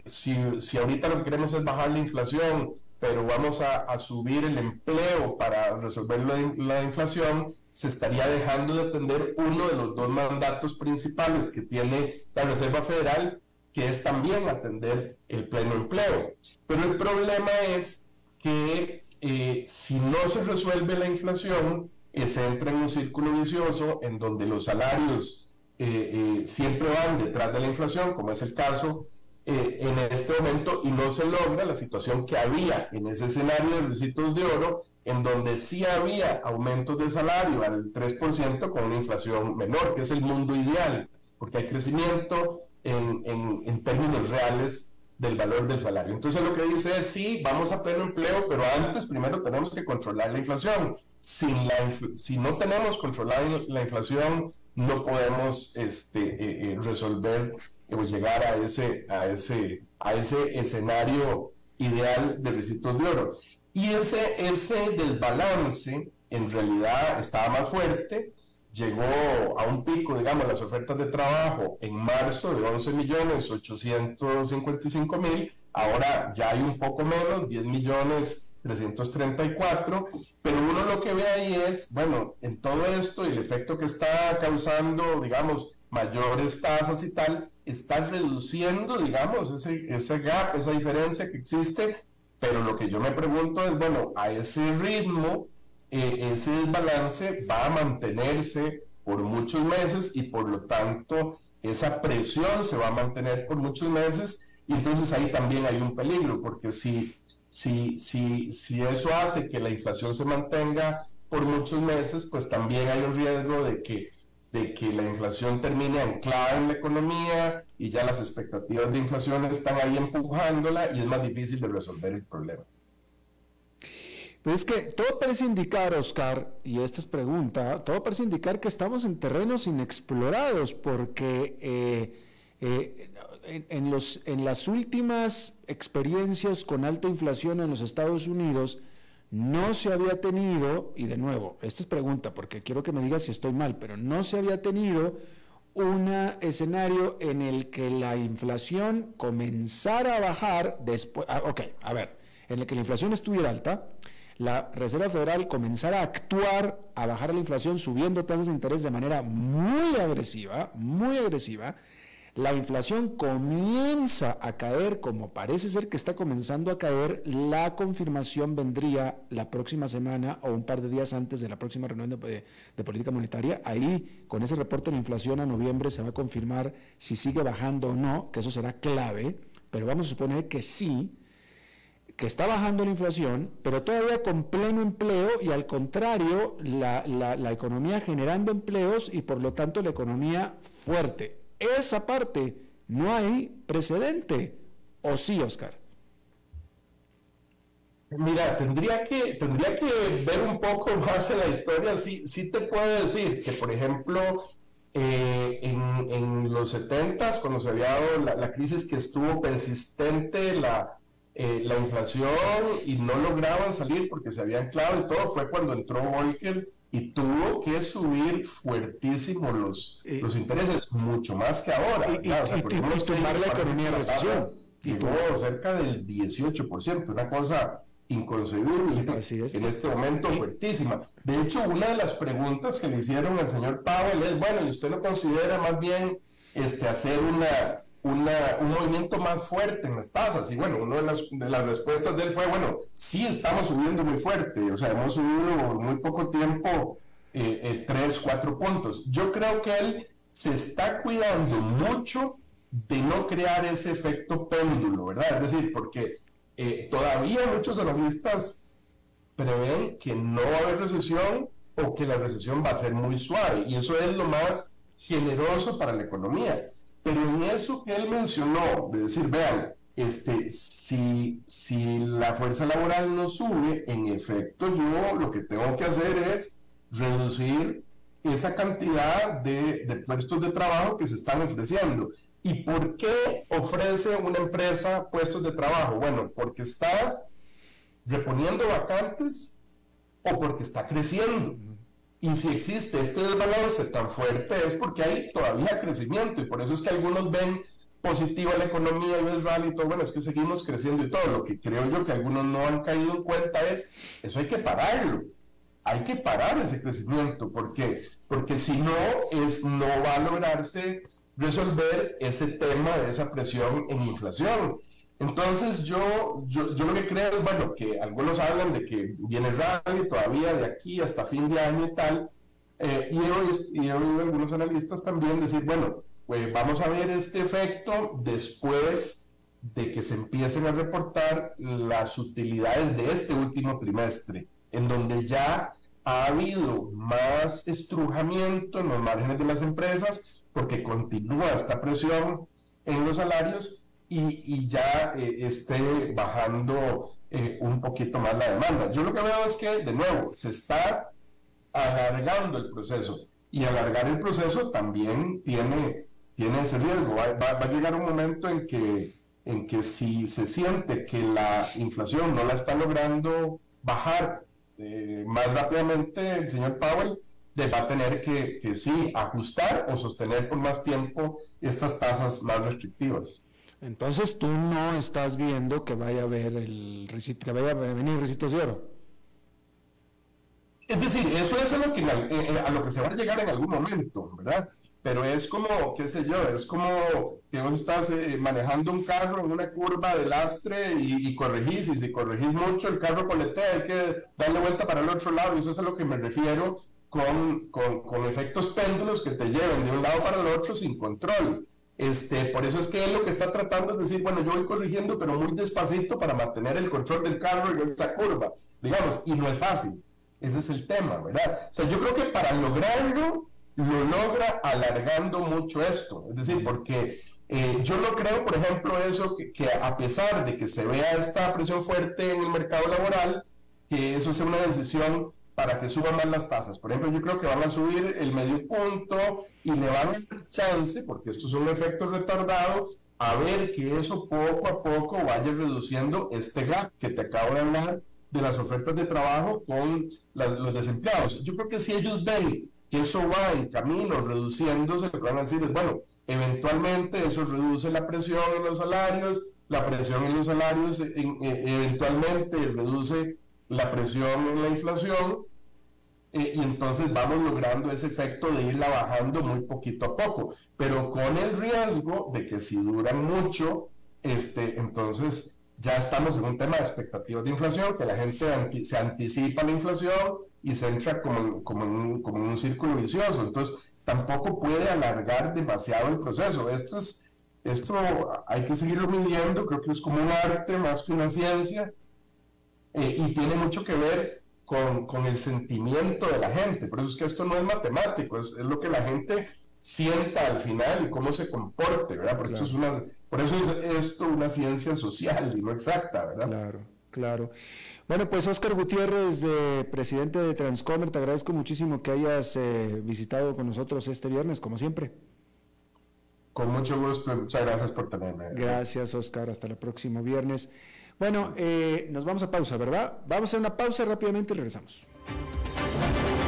si, si, ahorita lo que queremos es bajar la inflación, pero vamos a, subir el empleo para resolver la, la, inflación, se estaría dejando de atender uno de los dos mandatos principales que tiene la Reserva Federal, que es también atender el pleno empleo. Pero el problema es que eh, si no se resuelve la inflación, eh, se entra en un círculo vicioso en donde los salarios eh, siempre van detrás de la inflación, como es el caso en este momento, y no se logra la situación que había en ese escenario de recitos de oro, en donde sí había aumentos de salario al 3% con una inflación menor, que es el mundo ideal, porque hay crecimiento, en, términos reales del valor del salario. Entonces lo que dice es, sí, vamos a pleno empleo, pero antes primero tenemos que controlar la inflación. Sin la, si no tenemos controlada la inflación, no podemos este, eh, eh, resolver pues, llegar a ese, a, ese, a ese escenario ideal de recitos de oro. Y ese, ese desbalance en realidad estaba más fuerte llegó a un pico, digamos, las ofertas de trabajo en marzo de 11 millones 855 mil, ahora ya hay un poco menos, 10 millones 334, pero uno lo que ve ahí es, bueno, en todo esto y el efecto que está causando, digamos, mayores tasas y tal, está reduciendo, digamos, ese, ese gap, esa diferencia que existe, pero lo que yo me pregunto es, bueno, a ese ritmo, eh, ese desbalance va a mantenerse por muchos meses y por lo tanto esa presión se va a mantener por muchos meses y entonces ahí también hay un peligro, porque si, si, si, si eso hace que la inflación se mantenga por muchos meses, pues también hay un riesgo de que, de que la inflación termine anclada en la economía y ya las expectativas de inflación están ahí empujándola y es más difícil de resolver el problema. Pues es que todo parece indicar, Oscar, y esta es pregunta, todo parece indicar que estamos en terrenos inexplorados porque eh, eh, en, los, en las últimas experiencias con alta inflación en los Estados Unidos no se había tenido, y de nuevo, esta es pregunta porque quiero que me digas si estoy mal, pero no se había tenido un escenario en el que la inflación comenzara a bajar después, ah, ok, a ver, en el que la inflación estuviera alta, la Reserva Federal comenzara a actuar, a bajar la inflación subiendo tasas de interés de manera muy agresiva, muy agresiva, la inflación comienza a caer, como parece ser que está comenzando a caer, la confirmación vendría la próxima semana o un par de días antes de la próxima reunión de, de, política monetaria. Ahí, con ese reporte de inflación a noviembre, se va a confirmar si sigue bajando o no, que eso será clave, pero vamos a suponer que sí, que está bajando la inflación, pero todavía con pleno empleo y al contrario, la, la, economía generando empleos y por lo tanto la economía fuerte. Esa parte no hay precedente. ¿O sí, Oscar? Mira, tendría que, tendría que ver un poco más en la historia. Sí, sí te puedo decir que, por ejemplo, eh, en, en, los 70 cuando se había dado la, la crisis que estuvo persistente, la, eh, la inflación y no lograban salir porque se habían anclado y todo, fue cuando entró Volcker y tuvo que subir fuertísimo los, los intereses, mucho más que ahora. Y, tomar la economía de recesión. Llegó cerca del 18%, una cosa inconcebible en este momento fuertísima. De hecho, una de las preguntas que le hicieron al señor Powell es, bueno, ¿y usted no considera más bien este, hacer una un movimiento más fuerte en las tasas. Y bueno, una de las, respuestas de él fue, bueno, sí estamos subiendo muy fuerte, o sea, hemos subido muy poco tiempo, eh, eh, tres, cuatro puntos. Yo creo que él se está cuidando mucho de no crear ese efecto péndulo, ¿verdad? Es decir, porque eh, todavía muchos analistas prevén que no va a haber recesión o que la recesión va a ser muy suave, y eso es lo más generoso para la economía. Pero en eso que él mencionó, de decir, vean, este, si, si la fuerza laboral no sube, en efecto yo lo que tengo que hacer es reducir esa cantidad de, de puestos de trabajo que se están ofreciendo. ¿Y por qué ofrece una empresa puestos de trabajo? Bueno, porque está reponiendo vacantes o porque está creciendo. Y si existe este desbalance tan fuerte es porque hay todavía crecimiento y por eso es que algunos ven positivo la economía y el rally y todo, bueno, es que seguimos creciendo y todo. Lo que creo yo que algunos no han caído en cuenta es, eso hay que pararlo. Hay que parar ese crecimiento porque porque si no es no va a lograrse resolver ese tema de esa presión en inflación. Entonces yo, yo, yo, lo que creo es, bueno, que algunos hablan de que viene rally todavía de aquí hasta fin de año y tal, eh, y, he, oído algunos analistas también decir, bueno, pues vamos a ver este efecto después de que se empiecen a reportar las utilidades de este último trimestre, en donde ya ha habido más estrujamiento en los márgenes de las empresas, porque continúa esta presión en los salarios y, ya eh, esté bajando eh, un poquito más la demanda. Yo lo que veo es que, de nuevo, se está alargando el proceso y alargar el proceso también tiene, tiene ese riesgo. Va, a llegar un momento en que, en que si se siente que la inflación no la está logrando bajar eh, más rápidamente, el señor Powell va a tener que, que sí ajustar o sostener por más tiempo estas tasas más restrictivas. Entonces tú no estás viendo que vaya a haber el que vaya a venir recito cero. Es decir, eso es a lo, que, eh, eh, a lo que se va a llegar en algún momento, ¿verdad? pero es como, qué sé yo, es como que vos estás eh, manejando un carro en una curva de lastre y, corregís, y si corregís mucho, el carro coletea, hay que darle vuelta para el otro lado, y eso es a lo que me refiero con, con, con efectos péndulos que te llevan de un lado para el otro sin control. Este, por eso es que él lo que está tratando es decir, bueno, yo voy corrigiendo, pero muy despacito para mantener el control del carro en esa curva, digamos, y no es fácil. Ese es el tema, ¿verdad? O sea, yo creo que para lograrlo, lo logra alargando mucho esto. Es decir, porque eh, yo no creo, por ejemplo, eso, que, a pesar de que se vea esta presión fuerte en el mercado laboral, que eso sea una decisión para que suban más las tasas. Por ejemplo, yo creo que van a subir el medio punto y le van a dar chance, porque esto es un efecto retardado, a ver que eso poco a poco vaya reduciendo este gap que te acabo de hablar de las ofertas de trabajo con los desempleados. Yo creo que si ellos ven que eso va en camino reduciéndose, lo que van a decir es, bueno, eventualmente eso reduce la presión en los salarios, la presión en los salarios e, eventualmente reduce la presión en la inflación, eh, y entonces vamos logrando ese efecto de irla bajando muy poquito a poco, pero con el riesgo de que si duran mucho, este, entonces ya estamos en un tema de expectativas de inflación, que la gente se anticipa la inflación y se entra como, como, en un, como un círculo vicioso. Entonces, tampoco puede alargar demasiado el proceso. Esto, es, esto hay que seguirlo midiendo, creo que es como un arte más que una ciencia, eh, y tiene mucho que ver con, con, el sentimiento de la gente. Por eso es que esto no es matemático, es, es lo que la gente sienta al final y cómo se comporte, ¿verdad? Porque es una por eso es esto una ciencia social y no exacta, ¿verdad? Claro, claro. Bueno, pues Oscar Gutiérrez, de presidente de Transcomer, te agradezco muchísimo que hayas eh, visitado con nosotros este viernes, como siempre. Con mucho gusto, muchas gracias por tenerme. Gracias, Oscar, hasta el próximo viernes. Bueno, eh, nos vamos a pausa, ¿verdad? Vamos a una pausa rápidamente y regresamos.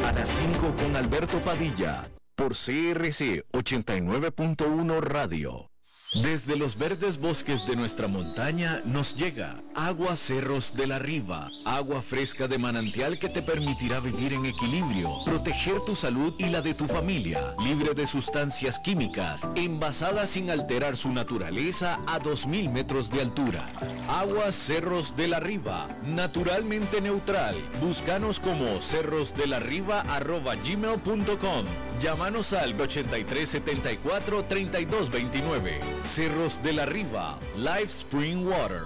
A las 5 con Alberto Padilla, por CRC 89.1 Radio. Desde los verdes bosques de nuestra montaña nos llega agua Cerros de la Riva, agua fresca de manantial que te permitirá vivir en equilibrio, proteger tu salud y la de tu familia, libre de sustancias químicas, envasada sin alterar su naturaleza a 2.000 metros de altura. Agua Cerros de la Riva, naturalmente neutral. Búscanos como cerrosdelarriba.gmail.com. Llámanos al 8374 3229. Cerros de la Riva, Live Spring Water.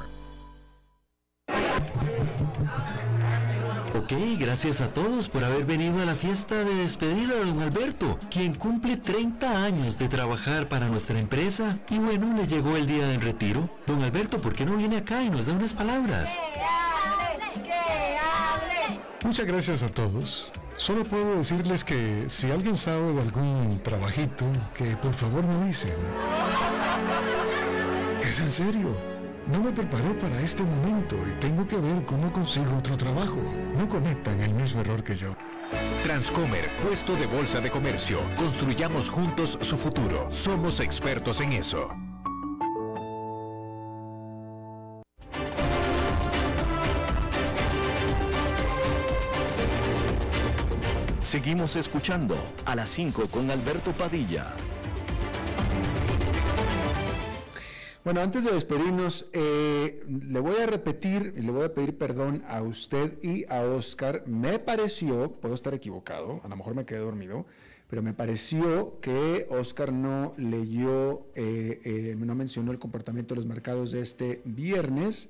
Ok, gracias a todos por haber venido a la fiesta de despedida de don Alberto, quien cumple 30 años de trabajar para nuestra empresa. Y bueno, le llegó el día del retiro. Don Alberto, ¿por qué no viene acá y nos da unas palabras? Muchas gracias a todos. Solo puedo decirles que si alguien sabe de algún trabajito, que por favor me dicen. Es en serio. No me preparé para este momento y tengo que ver cómo consigo otro trabajo. No cometan el mismo error que yo. Transcomer, puesto de bolsa de comercio. Construyamos juntos su futuro. Somos expertos en eso. Seguimos escuchando a las 5 con Alberto Padilla. Bueno, antes de despedirnos, eh, le voy a repetir y le voy a pedir perdón a usted y a Oscar. Me pareció, puedo estar equivocado, a lo mejor me quedé dormido, pero me pareció que Oscar no leyó, eh, eh, no mencionó el comportamiento de los mercados de este viernes.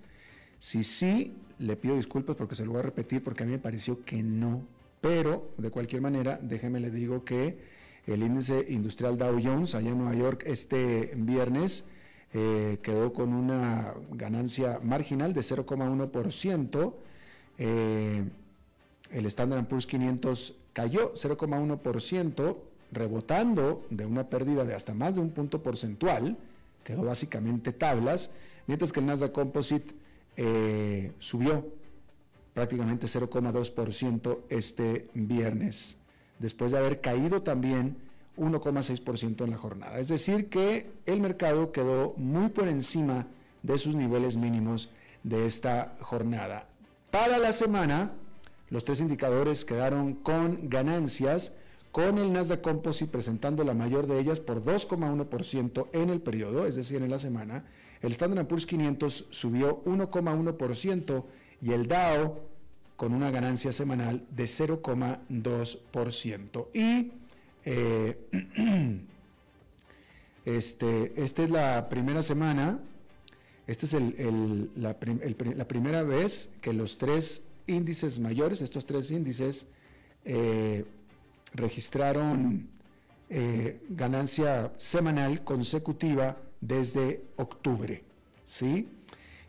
Si sí, le pido disculpas porque se lo voy a repetir porque a mí me pareció que no pero, de cualquier manera, déjeme le digo que el índice industrial Dow Jones allá en Nueva York este viernes eh, quedó con una ganancia marginal de 0,1%. Eh, el Standard Poor's 500 cayó 0,1%, rebotando de una pérdida de hasta más de un punto porcentual, quedó básicamente tablas, mientras que el Nasdaq Composite eh, subió prácticamente 0,2% este viernes, después de haber caído también 1,6% en la jornada. Es decir, que el mercado quedó muy por encima de sus niveles mínimos de esta jornada. Para la semana, los tres indicadores quedaron con ganancias, con el Nasdaq Composite presentando la mayor de ellas por 2,1% en el periodo, es decir, en la semana. El Standard Poor's 500 subió 1,1% y el Dow con una ganancia semanal de 0,2%. Y eh, este, esta es la primera semana, esta es la, primera vez que los tres índices mayores, estos tres índices, eh, registraron eh, ganancia semanal consecutiva desde octubre, ¿sí?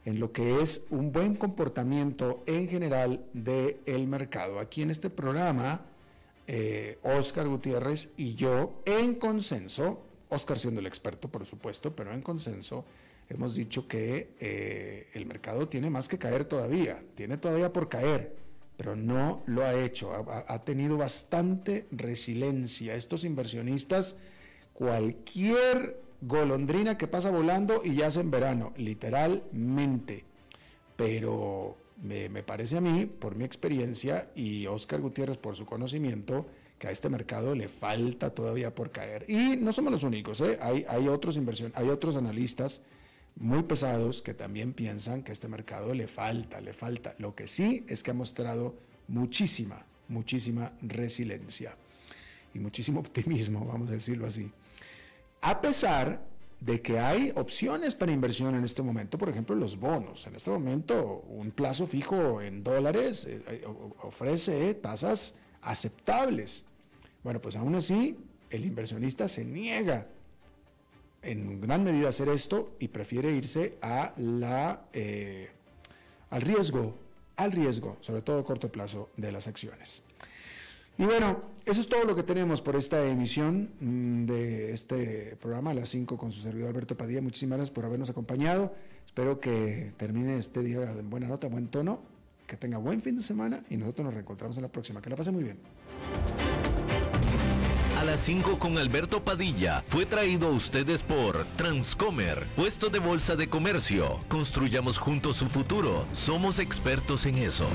En lo que es un buen comportamiento en general del mercado. Aquí en este programa, Oscar eh, Gutiérrez y yo, en consenso, Oscar siendo el experto, por supuesto, pero en consenso, hemos dicho que eh, el mercado tiene más que caer todavía, tiene todavía por caer, pero no lo ha hecho, ha tenido bastante resiliencia. Estos inversionistas, cualquier golondrina que pasa volando y ya en verano, literalmente. Pero me, parece a mí, por mi experiencia, y Oscar Gutiérrez por su conocimiento, que a este mercado le falta todavía por caer. Y no somos los únicos, ¿eh? hay, hay, otros inversión, hay otros analistas muy pesados que también piensan que a este mercado le falta, le falta. Lo que sí es que ha mostrado muchísima, muchísima resiliencia y muchísimo optimismo, vamos a decirlo así a pesar de que hay opciones para inversión en este momento, por ejemplo, los bonos. En este momento, un plazo fijo en dólares eh, eh, ofrece tasas aceptables. Bueno, pues aún así, el inversionista se niega en gran medida a hacer esto y prefiere irse a la, eh, al riesgo, al riesgo, sobre todo a corto plazo, de las acciones. Y bueno, eso es todo lo que tenemos por esta emisión mm, de este programa a las 5 con su servidor Alberto Padilla. Muchísimas gracias por habernos acompañado. Espero que termine este día en buena nota, buen tono, que tenga buen fin de semana y nosotros nos reencontramos en la próxima. Que la pase muy bien. A las 5 con Alberto Padilla fue traído a ustedes por Transcomer, puesto de bolsa de comercio. Construyamos juntos su futuro. Somos expertos en eso.